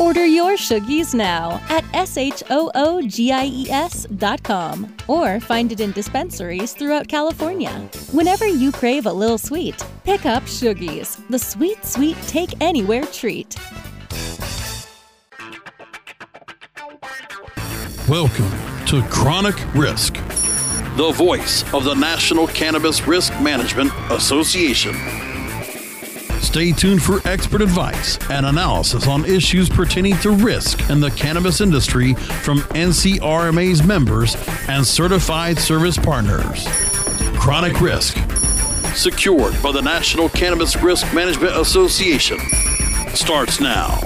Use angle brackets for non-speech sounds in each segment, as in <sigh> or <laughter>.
Order your Shoogies now at S-H-O-O-G-I-E-S dot com or find it in dispensaries throughout California. Whenever you crave a little sweet, pick up Shoogies, the sweet, sweet take anywhere treat. Welcome to Chronic Risk, the voice of the National Cannabis Risk Management Association. Stay tuned for expert advice and analysis on issues pertaining to risk in the cannabis industry from NCRMA's members and certified service partners. Chronic Risk, secured by the National Cannabis Risk Management Association, starts now.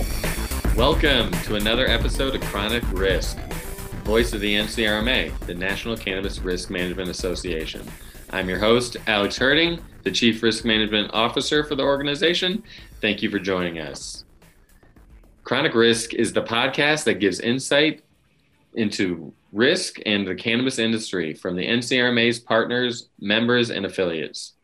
Welcome to another episode of Chronic Risk, voice of the NCRMA, the National Cannabis Risk Management Association. I'm your host, Alex Herding, the Chief Risk Management Officer for the organization. Thank you for joining us. Chronic Risk is the podcast that gives insight into risk and the cannabis industry from the NCRMA's partners, members, and affiliates.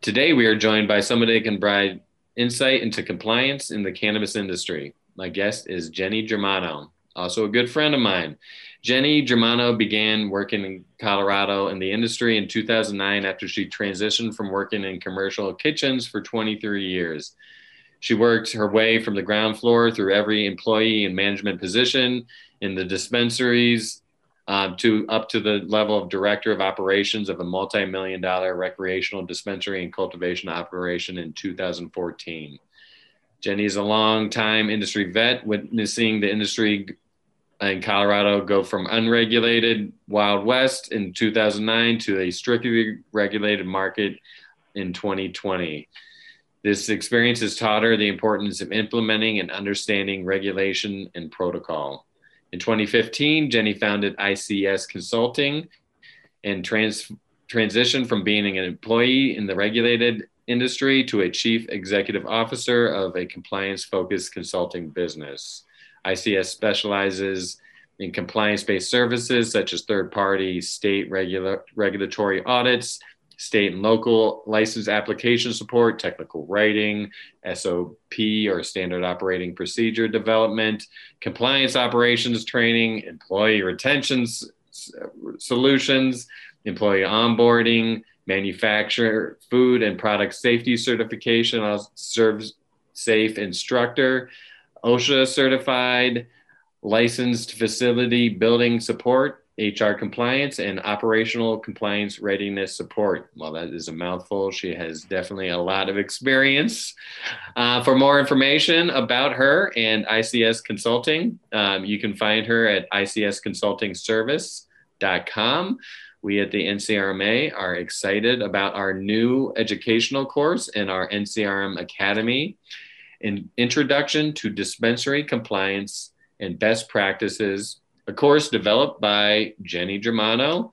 Today, we are joined by somebody that can provide insight into compliance in the cannabis industry. My guest is Jenny Germano, also a good friend of mine. Jenny Germano began working in Colorado in the industry in 2009 after she transitioned from working in commercial kitchens for 23 years. She worked her way from the ground floor through every employee and management position in the dispensaries um, to up to the level of director of operations of a multi-million dollar recreational dispensary and cultivation operation in 2014. Jenny is a long time industry vet, witnessing the industry in Colorado go from unregulated Wild West in 2009 to a strictly regulated market in 2020. This experience has taught her the importance of implementing and understanding regulation and protocol. In 2015, Jenny founded ICS Consulting and trans- transitioned from being an employee in the regulated industry to a chief executive officer of a compliance focused consulting business. ICS specializes in compliance based services such as third party state regula- regulatory audits, state and local license application support, technical writing, SOP or standard operating procedure development, compliance operations training, employee retention s- solutions, employee onboarding, manufacturer food and product safety certification, serve safe instructor, OSHA certified, licensed facility building support, HR compliance, and operational compliance readiness support. Well, that is a mouthful. She has definitely a lot of experience. Uh, for more information about her and ICS Consulting, um, you can find her at icsconsultingservice.com. We at the NCRMA are excited about our new educational course in our NCRM Academy. An Introduction to Dispensary Compliance and Best Practices, a course developed by Jenny Germano,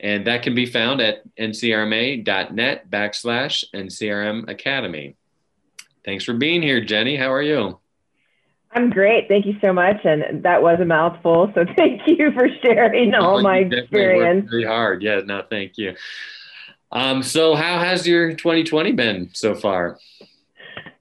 and that can be found at ncrma.net backslash NCRM Academy. Thanks for being here, Jenny. How are you? I'm great. Thank you so much. And that was a mouthful. So <laughs> thank you for sharing all oh, my experience. Very hard. Yeah, no, thank you. Um, so how has your 2020 been so far?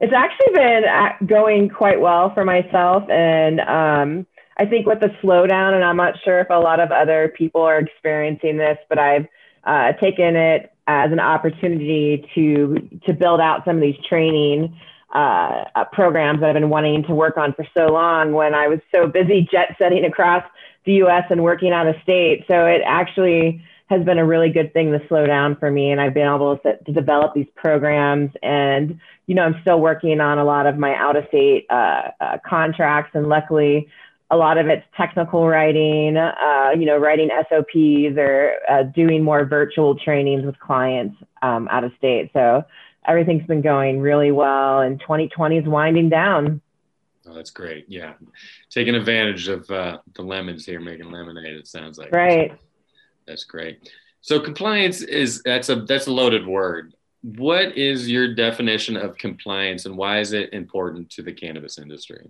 It's actually been uh, going quite well for myself. And um, I think with the slowdown, and I'm not sure if a lot of other people are experiencing this, but I've uh, taken it as an opportunity to to build out some of these training uh, uh, programs that I've been wanting to work on for so long. When I was so busy jet setting across the U.S. and working out of state, so it actually has been a really good thing to slow down for me, and I've been able to, to develop these programs and you know, I'm still working on a lot of my out of state uh, uh, contracts, and luckily, a lot of it's technical writing, uh, you know, writing SOPs or uh, doing more virtual trainings with clients um, out of state. So everything's been going really well, and 2020 is winding down. Oh, that's great. Yeah. Taking advantage of uh, the lemons here, making lemonade, it sounds like. Right. That's great. So compliance is that's a that's a loaded word what is your definition of compliance and why is it important to the cannabis industry?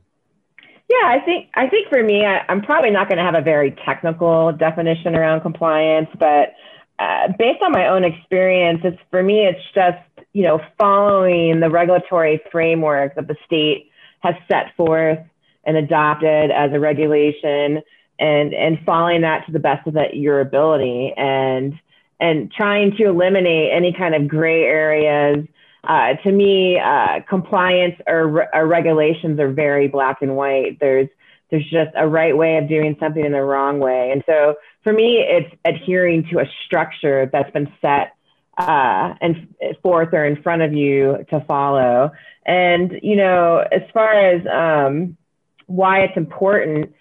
Yeah, I think I think for me, I, am probably not going to have a very technical definition around compliance, but uh, based on my own experience, it's for me, it's just you know following the regulatory framework that the state has set forth and adopted as a regulation, and and following that to the best of that, your ability, and and trying to eliminate any kind of gray areas uh, to me, uh, compliance or, or, regulations are very black and white. There's there's just a right way of doing something and a wrong way. And so for me, it's adhering to a structure that's been set uh, and forth or in front of you to follow. And you know, as far as um, why it's important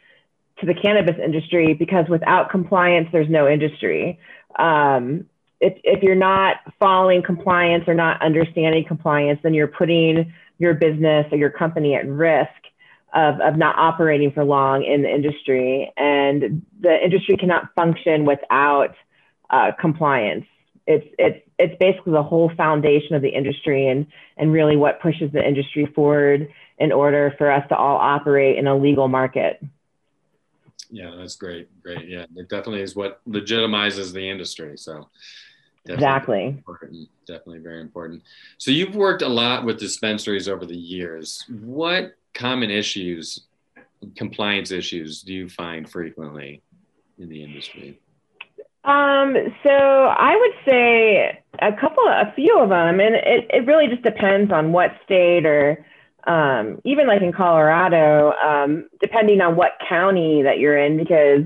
to the cannabis industry, because without compliance, there's no industry. Um, if, if you're not following compliance or not understanding compliance, then you're putting your business or your company at risk of, of not operating for long in the industry. And the industry cannot function without uh, compliance. It's, it's, it's basically the whole foundation of the industry and, and really what pushes the industry forward in order for us to all operate in a legal market. Yeah, that's great. Great. Yeah, it definitely is what legitimizes the industry. So, Definitely exactly. Important. Definitely very important. So you've worked a lot with dispensaries over the years. What common issues, compliance issues, do you find frequently in the industry? Um, so I would say a couple, a few of them, and it, it really just depends on what state or um, even like in Colorado, um, depending on what county that you're in, because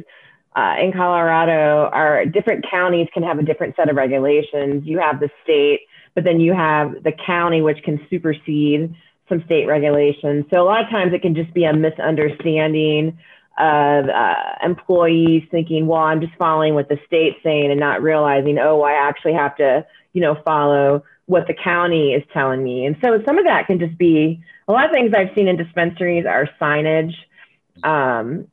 uh, in Colorado, our different counties can have a different set of regulations. You have the state, but then you have the county, which can supersede some state regulations. So a lot of times it can just be a misunderstanding of uh, employees thinking, well, I'm just following what the state's saying and not realizing, oh, I actually have to, you know, follow what the county is telling me. And so some of that can just be a lot of things I've seen in dispensaries are signage. Um,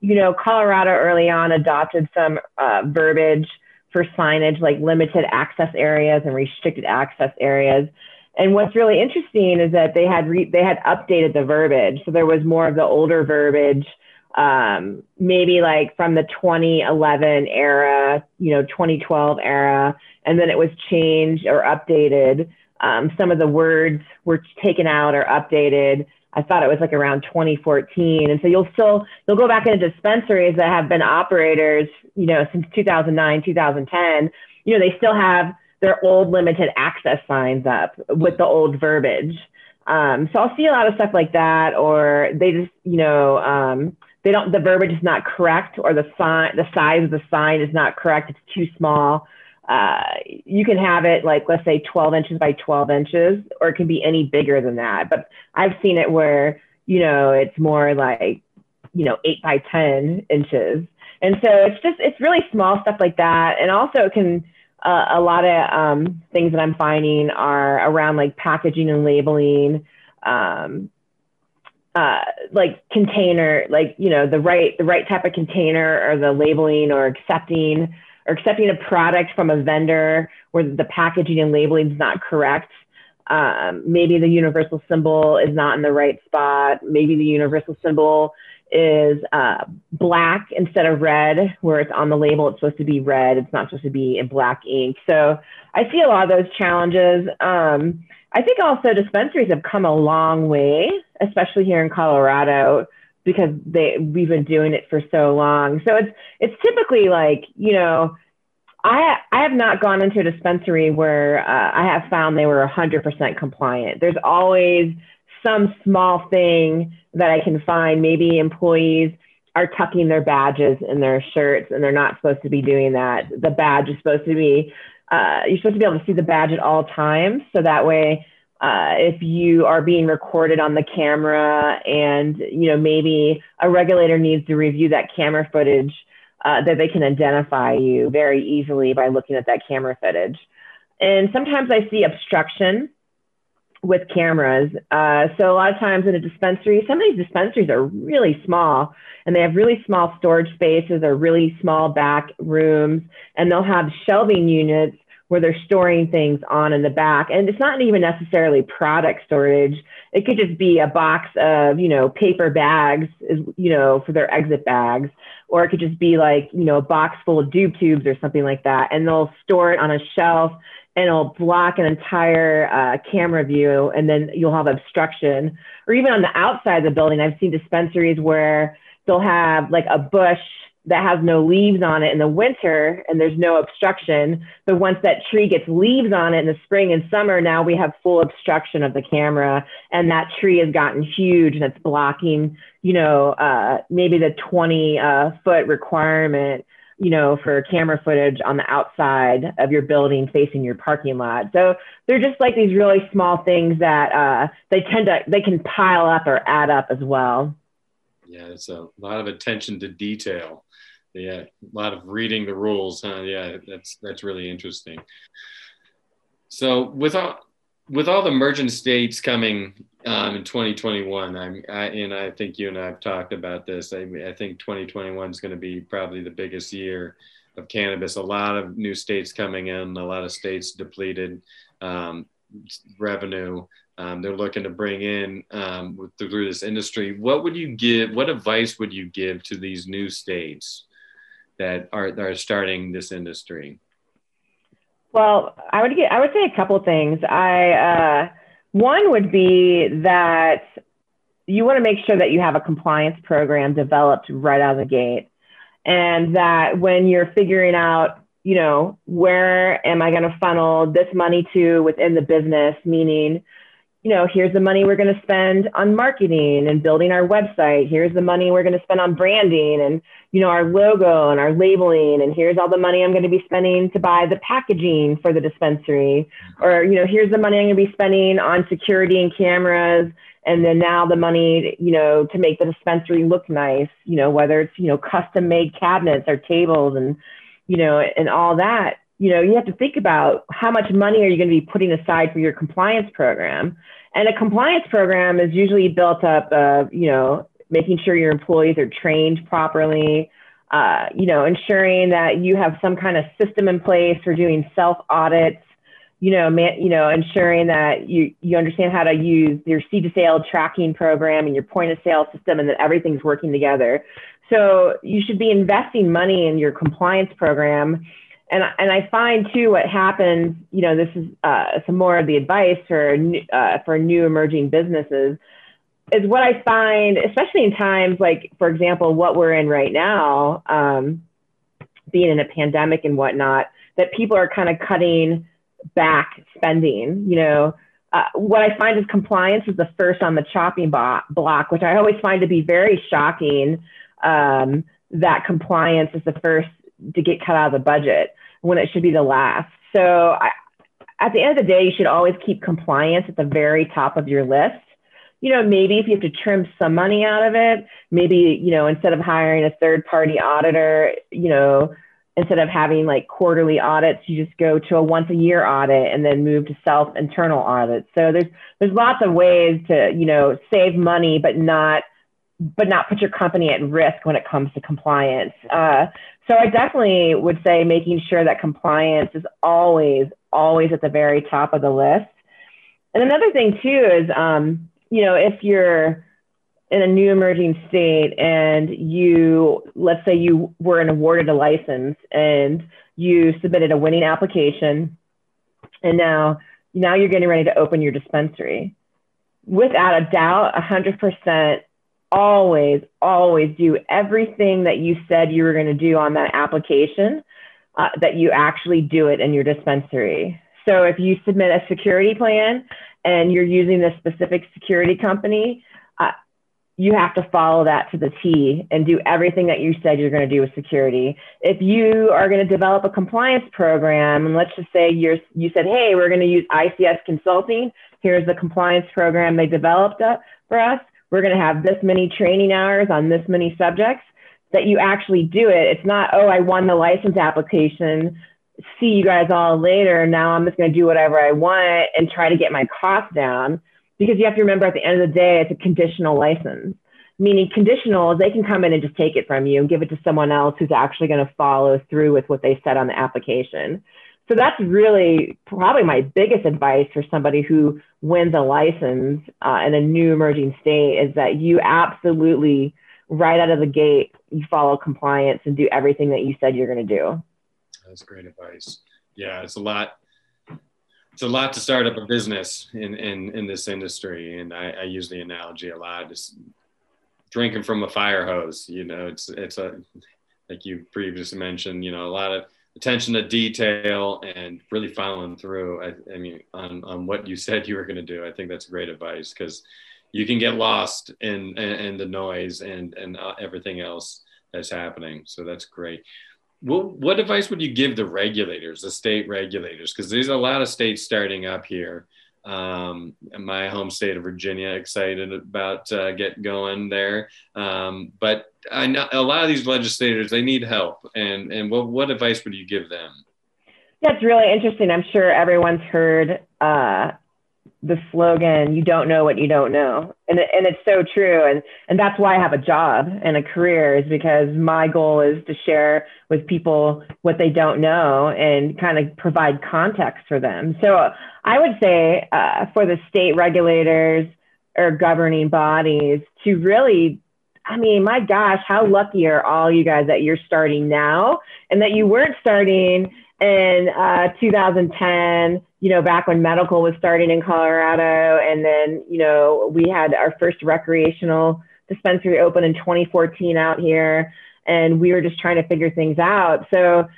you know, Colorado early on adopted some uh, verbiage for signage like limited access areas and restricted access areas. And what's really interesting is that they had re- they had updated the verbiage, so there was more of the older verbiage, um, maybe like from the 2011 era, you know, 2012 era, and then it was changed or updated. Um, some of the words were taken out or updated I thought it was like around 2014. And so you'll still, you'll go back into dispensaries that have been operators, you know, since 2009, 2010, you know, they still have their old limited access signs up with the old verbiage. Um, so I'll see a lot of stuff like that, or they just, you know, um, they don't, the verbiage is not correct, or the sign, the size of the sign is not correct. It's too small. Uh, you can have it like let's say 12 inches by 12 inches or it can be any bigger than that but i've seen it where you know it's more like you know 8 by 10 inches and so it's just it's really small stuff like that and also it can uh, a lot of um, things that i'm finding are around like packaging and labeling um, uh, like container like you know the right the right type of container or the labeling or accepting or accepting a product from a vendor where the packaging and labeling is not correct. Um, maybe the universal symbol is not in the right spot. Maybe the universal symbol is uh, black instead of red, where it's on the label, it's supposed to be red. It's not supposed to be in black ink. So I see a lot of those challenges. Um, I think also dispensaries have come a long way, especially here in Colorado because they we've been doing it for so long. So it's it's typically like you know, I I have not gone into a dispensary where uh, I have found they were 100% compliant. There's always some small thing that I can find. Maybe employees are tucking their badges in their shirts and they're not supposed to be doing that. The badge is supposed to be uh, you're supposed to be able to see the badge at all times, so that way uh, if you are being recorded on the camera and you know maybe a regulator needs to review that camera footage uh, that they can identify you very easily by looking at that camera footage and sometimes i see obstruction with cameras uh, so a lot of times in a dispensary some of these dispensaries are really small and they have really small storage spaces or really small back rooms and they'll have shelving units where they're storing things on in the back. And it's not even necessarily product storage. It could just be a box of, you know, paper bags, you know, for their exit bags. Or it could just be like, you know, a box full of doob tubes or something like that. And they'll store it on a shelf and it'll block an entire uh, camera view. And then you'll have obstruction. Or even on the outside of the building, I've seen dispensaries where they'll have like a bush that has no leaves on it in the winter and there's no obstruction. But once that tree gets leaves on it in the spring and summer, now we have full obstruction of the camera and that tree has gotten huge and it's blocking, you know, uh, maybe the 20 uh, foot requirement, you know, for camera footage on the outside of your building facing your parking lot. So they're just like these really small things that uh, they tend to, they can pile up or add up as well. Yeah, it's a lot of attention to detail yeah, a lot of reading the rules, huh? Yeah, that's that's really interesting. So with all with all the merchant states coming um, in 2021, I'm I, and I think you and I have talked about this. I, I think 2021 is going to be probably the biggest year of cannabis. A lot of new states coming in, a lot of states depleted um, revenue. Um, they're looking to bring in um, through this industry. What would you give? What advice would you give to these new states? that are that are starting this industry? Well, I would get I would say a couple things. I uh, one would be that you want to make sure that you have a compliance program developed right out of the gate, and that when you're figuring out, you know, where am I going to funnel this money to within the business, meaning you know, here's the money we're going to spend on marketing and building our website. Here's the money we're going to spend on branding and, you know, our logo and our labeling. And here's all the money I'm going to be spending to buy the packaging for the dispensary. Or, you know, here's the money I'm going to be spending on security and cameras. And then now the money, you know, to make the dispensary look nice, you know, whether it's, you know, custom made cabinets or tables and, you know, and all that you know, you have to think about how much money are you going to be putting aside for your compliance program. And a compliance program is usually built up of, you know, making sure your employees are trained properly, uh, you know, ensuring that you have some kind of system in place for doing self audits, you know, man, you know, ensuring that you, you understand how to use your seed to sale tracking program and your point of sale system and that everything's working together. So you should be investing money in your compliance program and and I find too what happens, you know, this is uh, some more of the advice for uh, for new emerging businesses, is what I find, especially in times like, for example, what we're in right now, um, being in a pandemic and whatnot, that people are kind of cutting back spending. You know, uh, what I find is compliance is the first on the chopping block, which I always find to be very shocking. Um, that compliance is the first to get cut out of the budget when it should be the last. So I, at the end of the day, you should always keep compliance at the very top of your list. You know, maybe if you have to trim some money out of it, maybe, you know, instead of hiring a third party auditor, you know, instead of having like quarterly audits, you just go to a once a year audit and then move to self internal audits. So there's there's lots of ways to, you know, save money but not but not put your company at risk when it comes to compliance. Uh, so I definitely would say making sure that compliance is always, always at the very top of the list. And another thing too is, um, you know, if you're in a new emerging state and you, let's say you were awarded a license and you submitted a winning application and now, now you're getting ready to open your dispensary. Without a doubt, 100% always, always do everything that you said you were going to do on that application, uh, that you actually do it in your dispensary. So if you submit a security plan and you're using this specific security company, uh, you have to follow that to the T and do everything that you said you're going to do with security. If you are going to develop a compliance program, and let's just say you're, you said, hey, we're going to use ICS Consulting. Here's the compliance program they developed uh, for us we're going to have this many training hours on this many subjects that you actually do it. It's not, oh, I won the license application. See you guys all later. Now I'm just going to do whatever I want and try to get my costs down. Because you have to remember at the end of the day, it's a conditional license. Meaning, conditional, they can come in and just take it from you and give it to someone else who's actually going to follow through with what they said on the application. So that's really probably my biggest advice for somebody who wins a license uh, in a new emerging state is that you absolutely right out of the gate you follow compliance and do everything that you said you're going to do. That's great advice. Yeah it's a lot it's a lot to start up a business in in, in this industry and I, I use the analogy a lot just drinking from a fire hose you know it's it's a like you previously mentioned you know a lot of attention to detail and really following through. I, I mean, on, on what you said you were going to do. I think that's great advice because you can get lost in, in, in, the noise and, and uh, everything else that's happening. So that's great. What, what advice would you give the regulators, the state regulators? Because there's a lot of states starting up here um, my home state of Virginia, excited about uh, get going there. Um, but I know a lot of these legislators they need help, and and what what advice would you give them? It's really interesting. I'm sure everyone's heard uh, the slogan "You don't know what you don't know," and and it's so true. And and that's why I have a job and a career is because my goal is to share with people what they don't know and kind of provide context for them. So I would say uh, for the state regulators or governing bodies to really I mean, my gosh, how lucky are all you guys that you're starting now and that you weren't starting in uh, 2010, you know, back when medical was starting in Colorado. And then, you know, we had our first recreational dispensary open in 2014 out here. And we were just trying to figure things out. So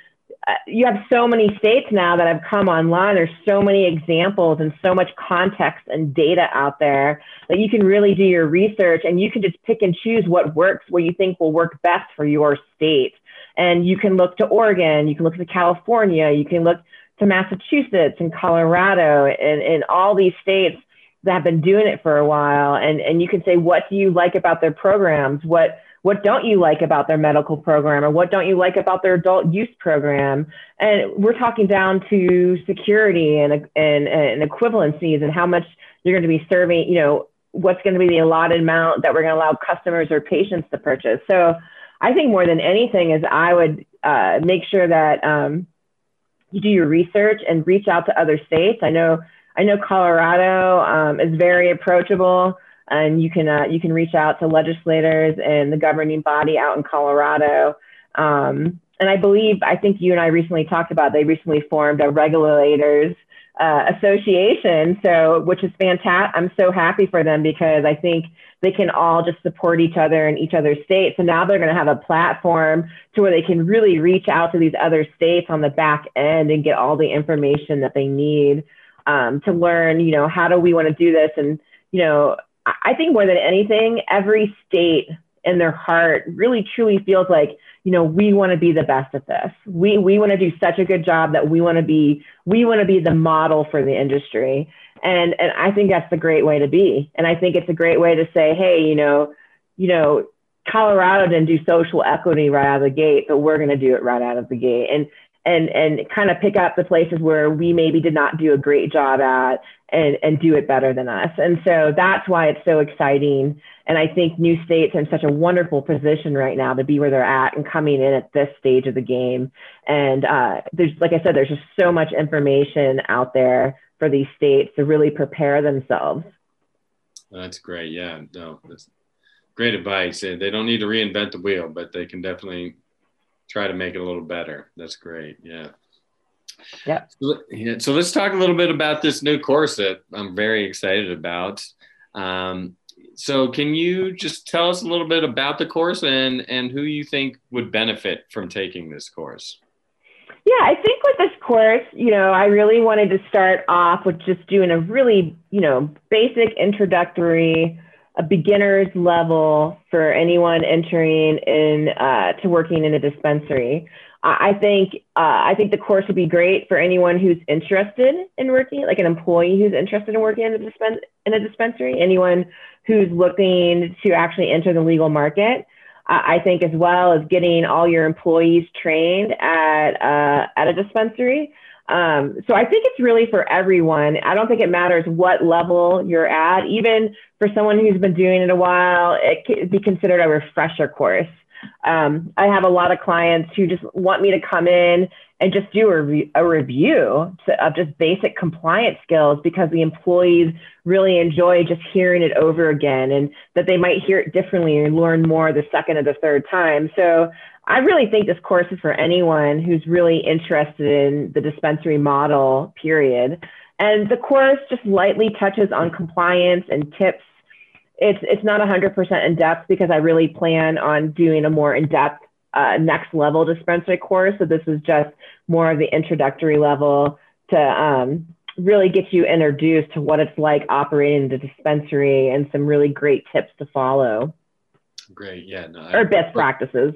uh, you have so many states now that have come online. There's so many examples and so much context and data out there that you can really do your research and you can just pick and choose what works, what you think will work best for your state. And you can look to Oregon, you can look to California, you can look to Massachusetts and Colorado and, and all these states that have been doing it for a while. And, and you can say, what do you like about their programs? What, what don't you like about their medical program or what don't you like about their adult use program? And we're talking down to security and, and, and equivalencies and how much you're going to be serving, you know, what's going to be the allotted amount that we're going to allow customers or patients to purchase. So I think more than anything is I would uh, make sure that um, you do your research and reach out to other states. I know I know Colorado um, is very approachable, and you can uh, you can reach out to legislators and the governing body out in Colorado. Um, and I believe I think you and I recently talked about they recently formed a regulators uh, association, so which is fantastic. I'm so happy for them because I think they can all just support each other in each other's states. So now they're going to have a platform to where they can really reach out to these other states on the back end and get all the information that they need um, to learn. You know, how do we want to do this? And you know, I think more than anything, every state in their heart really truly feels like you know we want to be the best at this we we want to do such a good job that we want to be we want to be the model for the industry and and I think that's the great way to be. And I think it's a great way to say, hey, you know, you know, Colorado didn't do social equity right out of the gate, but we're going to do it right out of the gate. And and and kind of pick up the places where we maybe did not do a great job at and and do it better than us. And so that's why it's so exciting. And I think new states are in such a wonderful position right now to be where they're at and coming in at this stage of the game. And uh, there's, like I said, there's just so much information out there for these states to really prepare themselves. That's great. Yeah, no, great advice. They don't need to reinvent the wheel, but they can definitely try to make it a little better. That's great. Yeah. Yeah. So, yeah, so let's talk a little bit about this new course that I'm very excited about. Um, so can you just tell us a little bit about the course and and who you think would benefit from taking this course? Yeah, I think with this course, you know, I really wanted to start off with just doing a really, you know, basic introductory, a beginner's level for anyone entering in uh, to working in a dispensary. I think uh, I think the course would be great for anyone who's interested in working, like an employee who's interested in working in a, dispen- in a dispensary, anyone who's looking to actually enter the legal market. I think as well as getting all your employees trained at uh, at a dispensary. Um, so I think it's really for everyone. I don't think it matters what level you're at. Even for someone who's been doing it a while, it could be considered a refresher course. Um, I have a lot of clients who just want me to come in and just do a, re- a review to, of just basic compliance skills because the employees really enjoy just hearing it over again and that they might hear it differently and learn more the second or the third time. So I really think this course is for anyone who's really interested in the dispensary model, period. And the course just lightly touches on compliance and tips. It's, it's not 100% in depth because I really plan on doing a more in depth uh, next level dispensary course. So this is just more of the introductory level to um, really get you introduced to what it's like operating the dispensary and some really great tips to follow. Great, yeah, no, or best practices.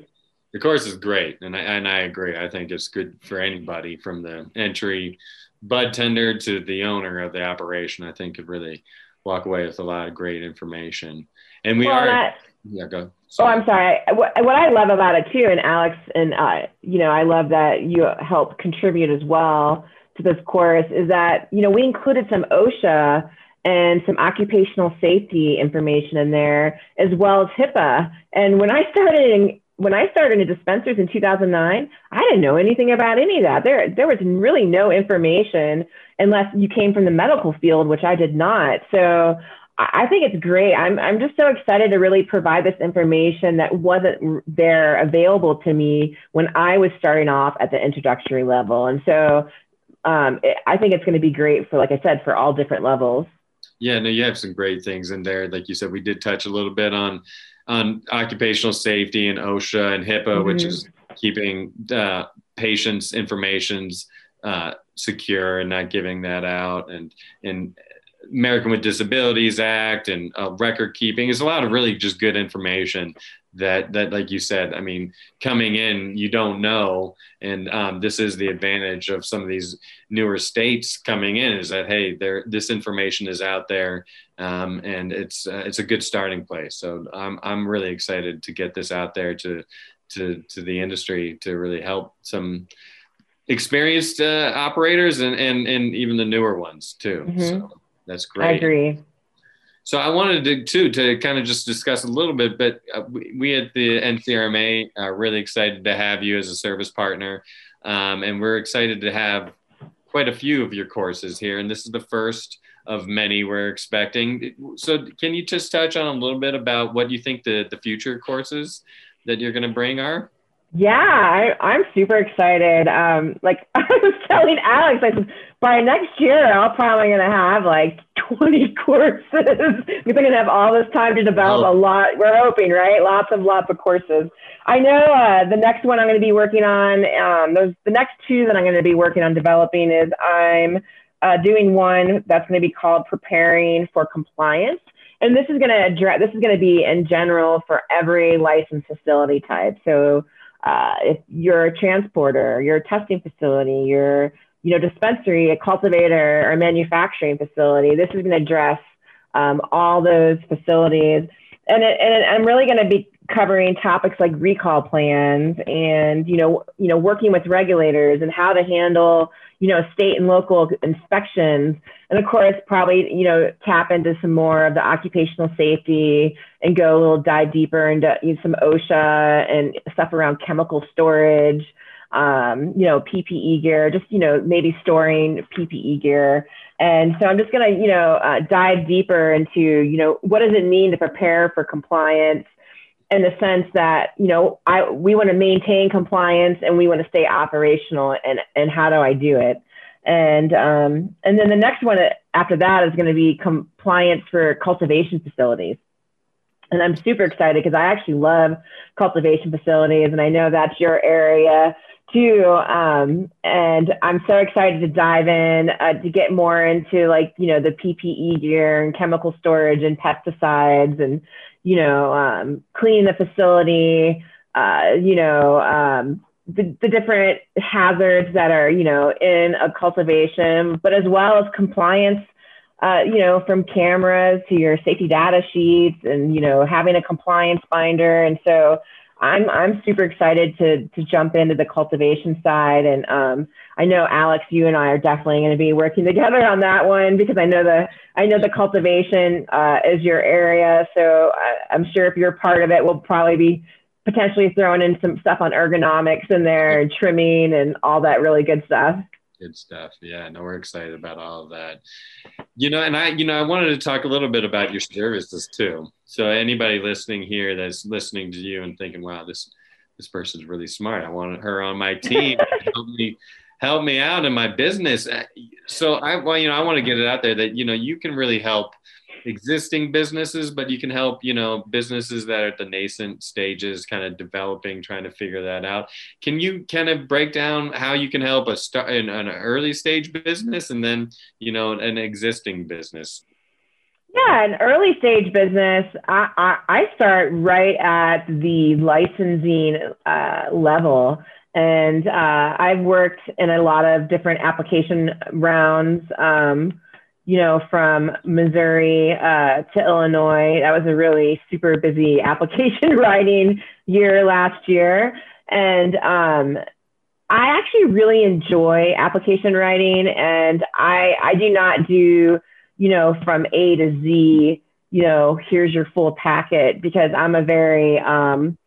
The course is great, and I and I agree. I think it's good for anybody from the entry bud tender to the owner of the operation. I think could really walk away with a lot of great information. And we well, are. Yeah, go. Sorry. Oh, I'm sorry. What, what I love about it too, and Alex, and uh, you know, I love that you help contribute as well to this course, is that you know we included some OSHA and some occupational safety information in there, as well as HIPAA. And when I started in, when I started in dispensers in 2009, I didn't know anything about any of that. There, there was really no information unless you came from the medical field, which I did not. So I think it's great. I'm, I'm just so excited to really provide this information that wasn't there available to me when I was starting off at the introductory level. And so um, it, I think it's going to be great for, like I said, for all different levels. Yeah, no, you have some great things in there. Like you said, we did touch a little bit on on occupational safety and OSHA and HIPAA, mm-hmm. which is keeping uh, patients' informations uh, secure and not giving that out, and and American with Disabilities Act and uh, record keeping. is a lot of really just good information that that like you said i mean coming in you don't know and um, this is the advantage of some of these newer states coming in is that hey there this information is out there um, and it's uh, it's a good starting place so i'm i'm really excited to get this out there to to to the industry to really help some experienced uh, operators and and and even the newer ones too mm-hmm. so that's great. I agree. So I wanted to too to kind of just discuss a little bit, but uh, we, at the NCRMA are really excited to have you as a service partner, um, and we're excited to have quite a few of your courses here, and this is the first of many we're expecting. So can you just touch on a little bit about what you think the the future courses that you're going to bring are? Yeah, I, am super excited. Um, like <laughs> I was telling Alex, I said, by next year, I'm probably going to have like 20 <laughs> courses we're going to have all this time to develop oh. a lot. We're hoping, right? Lots of, lots of courses. I know uh, the next one I'm going to be working on, um, those, the next two that I'm going to be working on developing is I'm uh, doing one that's going to be called Preparing for Compliance. And this is going to address, this is going to be in general for every licensed facility type. So uh, if you're a transporter, you're a testing facility, you're you know dispensary, a cultivator, or a manufacturing facility, this is going to address um, all those facilities. And, it, and I'm really going to be covering topics like recall plans and you know you know working with regulators and how to handle you know state and local inspections and of course probably you know tap into some more of the occupational safety and go a little dive deeper into you know, some OSHA and stuff around chemical storage um, you know PPE gear just you know maybe storing PPE gear. And so I'm just going to you know uh, dive deeper into you know what does it mean to prepare for compliance in the sense that you know I we want to maintain compliance and we want to stay operational and and how do I do it? And um, and then the next one after that is going to be compliance for cultivation facilities. And I'm super excited because I actually love cultivation facilities and I know that's your area too um, and I'm so excited to dive in uh, to get more into like you know the PPE gear and chemical storage and pesticides and you know, um, cleaning the facility, uh, you know, um, the, the different hazards that are, you know, in a cultivation, but as well as compliance, uh, you know, from cameras to your safety data sheets and, you know, having a compliance binder. And so I'm, I'm super excited to, to jump into the cultivation side. And um, I know Alex, you and I are definitely going to be working together on that one because I know the I know the cultivation uh, is your area. So I, am sure if you're part of it, we'll probably be potentially throwing in some stuff on ergonomics in there and trimming and all that really good stuff. Good stuff. Yeah, no, we're excited about all of that. You know, and I, you know, I wanted to talk a little bit about your services too. So anybody listening here that's listening to you and thinking, "Wow, this this person's really smart. I want her on my team. <laughs> help me help me out in my business." Uh, so I, well, you know, I want to get it out there that you know you can really help existing businesses, but you can help, you know, businesses that are at the nascent stages, kind of developing, trying to figure that out. Can you kind of break down how you can help a start in an early stage business and then, you know, an existing business? Yeah, an early stage business, I, I, I start right at the licensing uh, level. And uh, I've worked in a lot of different application rounds. Um, you know, from Missouri uh, to Illinois. That was a really super busy <laughs> application <laughs> writing year last year. And um, I actually really enjoy application writing, and I, I do not do, you know, from A to Z, you know, here's your full packet because I'm a very, um,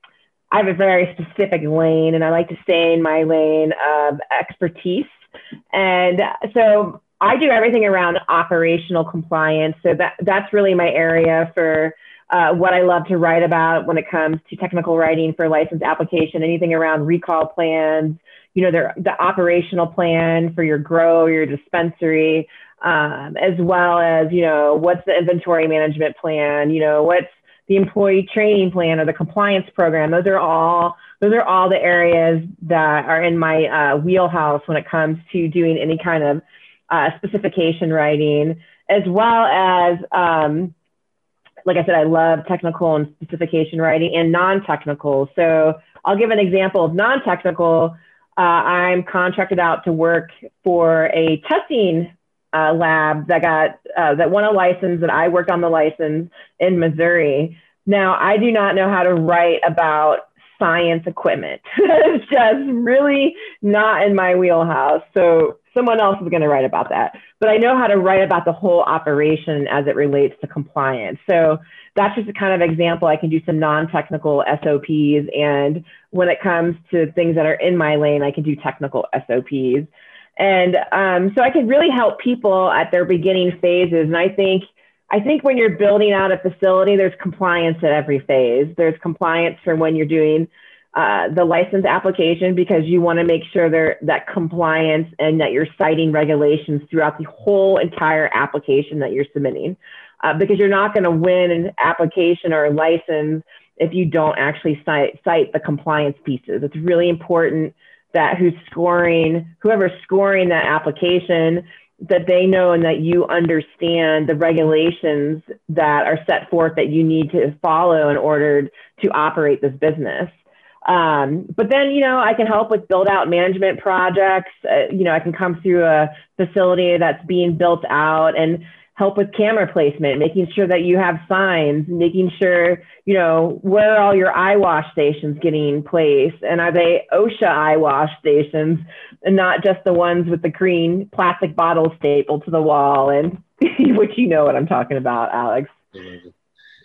I have a very specific lane and I like to stay in my lane of expertise. And so I do everything around operational compliance. So that, that's really my area for uh, what I love to write about when it comes to technical writing for license application, anything around recall plans, you know, the, operational plan for your grow, your dispensary, um, as well as, you know, what's the inventory management plan, you know, what's the employee training plan or the compliance program. Those are all those are all the areas that are in my uh, wheelhouse when it comes to doing any kind of uh, specification writing, as well as, um, like I said, I love technical and specification writing and non-technical. So I'll give an example of non-technical. Uh, I'm contracted out to work for a testing uh, lab that got uh, that won a license that I worked on the license in Missouri. Now I do not know how to write about science equipment. <laughs> it's just really not in my wheelhouse. So someone else is going to write about that. But I know how to write about the whole operation as it relates to compliance. So that's just a kind of example. I can do some non-technical SOPs, and when it comes to things that are in my lane, I can do technical SOPs. And um, so I can really help people at their beginning phases. And I think I think when you're building out a facility, there's compliance at every phase. There's compliance for when you're doing uh, the license application because you want to make sure there that compliance and that you're citing regulations throughout the whole entire application that you're submitting. Uh, because you're not going to win an application or a license if you don't actually cite, cite the compliance pieces. It's really important that who's scoring, whoever's scoring that application, that they know and that you understand the regulations that are set forth that you need to follow in order to operate this business. Um, but then, you know, I can help with build out management projects. Uh, you know, I can come through a facility that's being built out and help with camera placement, making sure that you have signs, making sure, you know, where are all your eye wash stations getting placed? And are they OSHA eye wash stations and not just the ones with the green plastic bottle stapled to the wall? And <laughs> which you know what I'm talking about, Alex.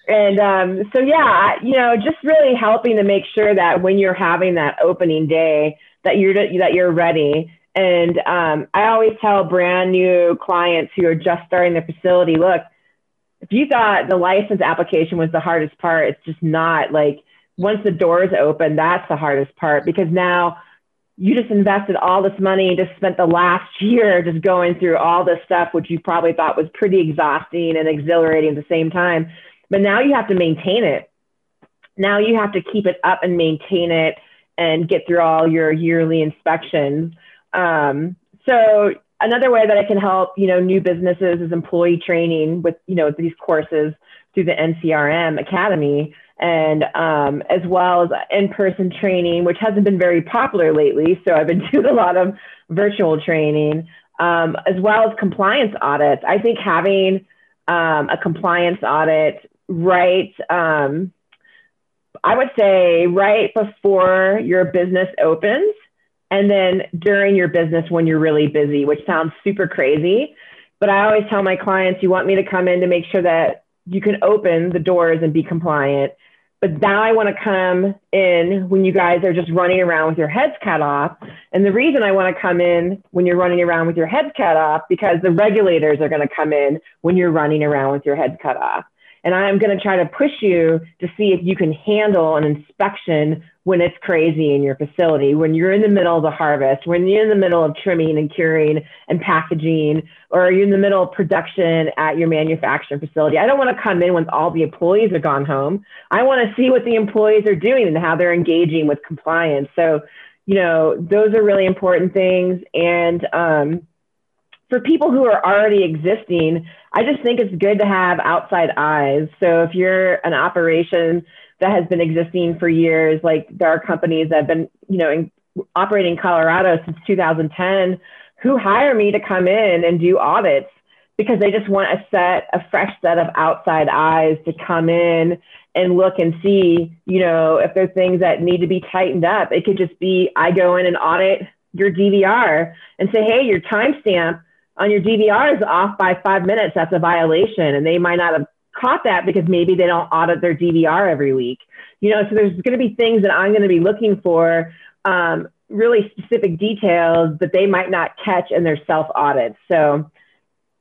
And um, so yeah, you know, just really helping to make sure that when you're having that opening day, that you're that you're ready. And um, I always tell brand new clients who are just starting their facility, look, if you thought the license application was the hardest part, it's just not. Like once the doors open, that's the hardest part because now you just invested all this money just spent the last <laughs> year just going through all this stuff, which you probably thought was pretty exhausting and exhilarating at the same time. But now you have to maintain it. Now you have to keep it up and maintain it and get through all your yearly inspections. Um, so another way that I can help, you know, new businesses is employee training with, you know, these courses through the NCRM Academy and um, as well as in-person training, which hasn't been very popular lately. So I've been <laughs> doing a lot of virtual training, um, as well as compliance audits. I think having um, a compliance audit right um, i would say right before your business opens and then during your business when you're really busy which sounds super crazy but i always tell my clients you want me to come in to make sure that you can open the doors and be compliant but now I want to come in when you guys are just running around with your heads cut off. And the reason I want to come in when you're running around with your head cut off, because the regulators are going to come in when you're running around with your head cut off. And I'm going to try to push you to see if you can handle an inspection when it's crazy in your facility, when you're in the middle of the harvest, when you're in the middle of trimming and curing and packaging, or you're in the middle of production at your manufacturing facility. I don't want to come in when all the employees are gone home. I want to see what the employees are doing and how they're engaging with compliance. So, you know, those are really important things. And um, for people who are already existing, I just think it's good to have outside eyes. So if you're an operation that has been existing for years, like there are companies that have been, you know, in, operating in Colorado since 2010 who hire me to come in and do audits because they just want a set, a fresh set of outside eyes to come in and look and see, you know, if there's things that need to be tightened up. It could just be I go in and audit your DVR and say, hey, your timestamp on your DVR is off by five minutes, that's a violation. And they might not have caught that because maybe they don't audit their DVR every week. You know, so there's going to be things that I'm going to be looking for, um, really specific details that they might not catch in their self audits. So,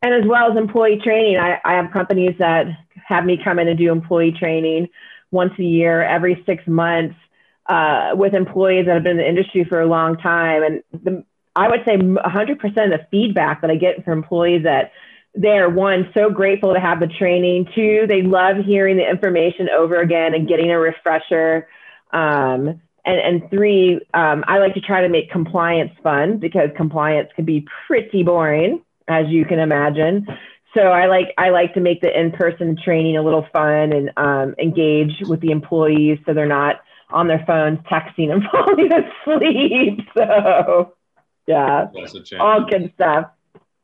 and as well as employee training, I, I have companies that have me come in and do employee training once a year, every six months. Uh, with employees that have been in the industry for a long time. And the, I would say 100% of the feedback that I get from employees that they're one, so grateful to have the training. Two, they love hearing the information over again and getting a refresher. Um, and, and three, um, I like to try to make compliance fun because compliance can be pretty boring, as you can imagine. So I like I like to make the in-person training a little fun and um, engage with the employees so they're not on their phones texting and <laughs> falling asleep. So yeah, all good stuff.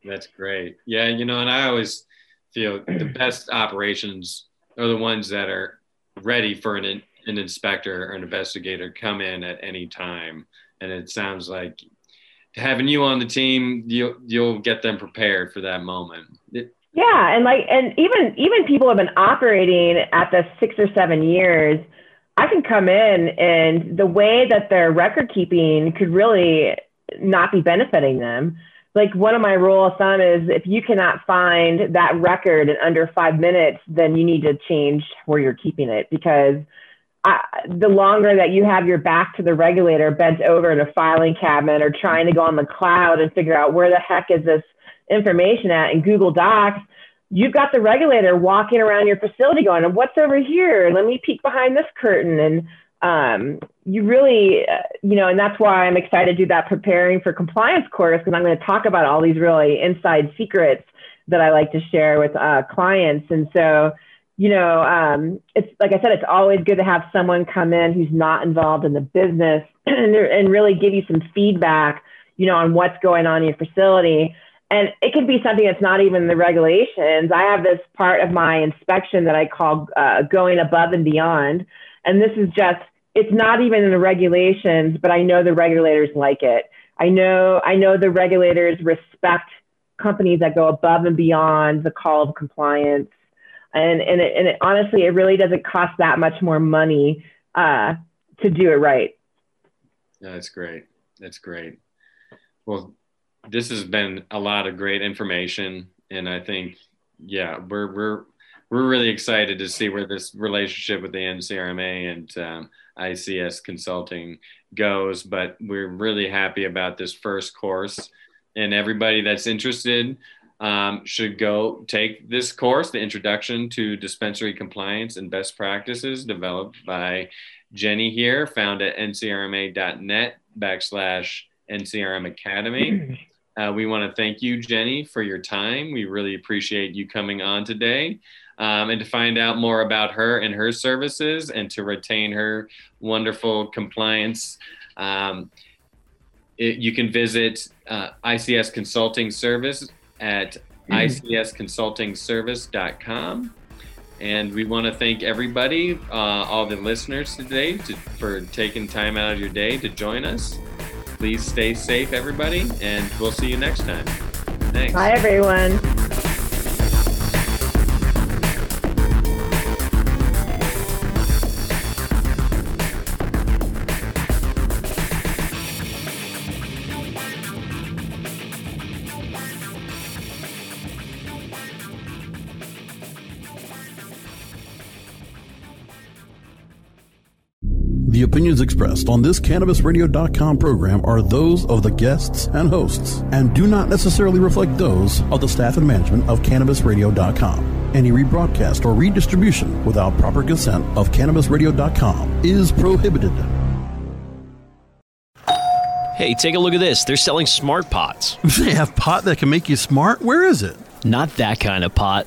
That's great. Yeah, you know, and I always feel the <clears throat> best operations are the ones that are ready for an an inspector or an investigator come in at any time. And it sounds like having you on the team, you'll you'll get them prepared for that moment. It, yeah, and like, and even even people have been operating at the six or seven years. I can come in, and the way that their record keeping could really not be benefiting them. Like one of my rule of thumb is if you cannot find that record in under five minutes, then you need to change where you're keeping it because I, the longer that you have your back to the regulator bent over in a filing cabinet or trying to go on the cloud and figure out where the heck is this information at in Google Docs, you've got the regulator walking around your facility going, what's over here? Let me peek behind this curtain. And um, you really, uh, you know, and that's why I'm excited to do that preparing for compliance course because I'm going to talk about all these really inside secrets that I like to share with uh, clients. And so, you know, um, it's like I said, it's always good to have someone come in who's not involved in the business <clears throat> and, and really give you some feedback, you know, on what's going on in your facility. And it could be something that's not even the regulations. I have this part of my inspection that I call uh, going above and beyond. And this is just it's not even in the regulations, but I know the regulators like it. I know I know the regulators respect companies that go above and beyond the call of compliance. And and it, and it, honestly, it really doesn't cost that much more money uh, to do it right. That's great. That's great. Well, this has been a lot of great information, and I think, yeah, we're we're we're really excited to see where this relationship with the NCRMA and um, ICS Consulting goes. But we're really happy about this first course, and everybody that's interested um, should go take this course, the Introduction to Dispensary Compliance and Best Practices, developed by Jenny here, found at ncrma.net backslash NCRM Academy. <clears throat> Uh, we want to thank you, Jenny, for your time. We really appreciate you coming on today. Um, and to find out more about her and her services and to retain her wonderful compliance, um, it, you can visit uh, ICS Consulting Service at icsconsultingservice.com. And we want to thank everybody, uh, all the listeners today, to, for taking time out of your day to join us. Please stay safe, everybody, and we'll see you next time. Thanks. Bye, everyone. The opinions expressed on this CannabisRadio.com program are those of the guests and hosts and do not necessarily reflect those of the staff and management of CannabisRadio.com. Any rebroadcast or redistribution without proper consent of CannabisRadio.com is prohibited. Hey, take a look at this. They're selling smart pots. <laughs> They have pot that can make you smart? Where is it? Not that kind of pot.